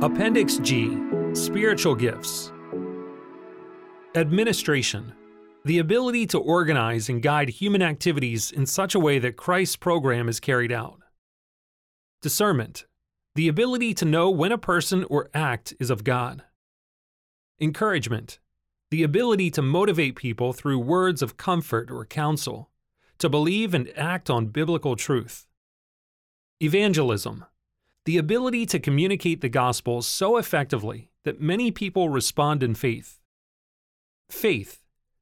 Appendix G Spiritual Gifts. Administration the ability to organize and guide human activities in such a way that Christ's program is carried out. Discernment the ability to know when a person or act is of God. Encouragement the ability to motivate people through words of comfort or counsel, to believe and act on biblical truth. Evangelism the ability to communicate the gospel so effectively that many people respond in faith. Faith,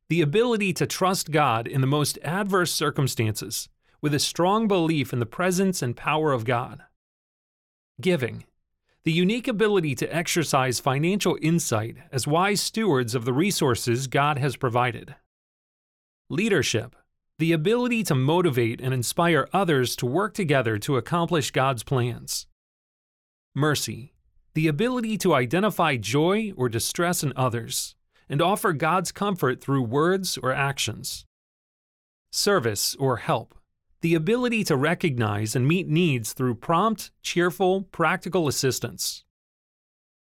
the ability to trust God in the most adverse circumstances with a strong belief in the presence and power of God. Giving, the unique ability to exercise financial insight as wise stewards of the resources God has provided. Leadership, the ability to motivate and inspire others to work together to accomplish God's plans. Mercy, the ability to identify joy or distress in others and offer God's comfort through words or actions. Service or help, the ability to recognize and meet needs through prompt, cheerful, practical assistance.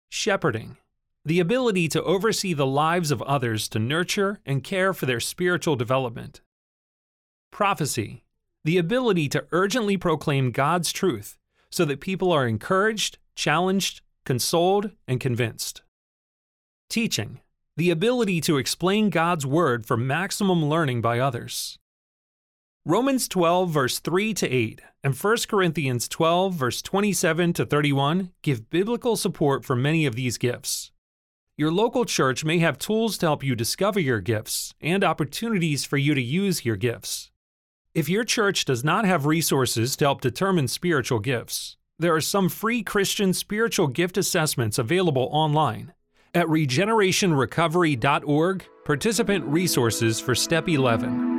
Shepherding, the ability to oversee the lives of others to nurture and care for their spiritual development. Prophecy, the ability to urgently proclaim God's truth so that people are encouraged, challenged, consoled, and convinced. Teaching, the ability to explain God's Word for maximum learning by others. Romans 12, verse 3 to 8, and 1 Corinthians 12, verse 27 to 31 give biblical support for many of these gifts. Your local church may have tools to help you discover your gifts and opportunities for you to use your gifts. If your church does not have resources to help determine spiritual gifts, there are some free Christian spiritual gift assessments available online at regenerationrecovery.org, participant resources for Step 11.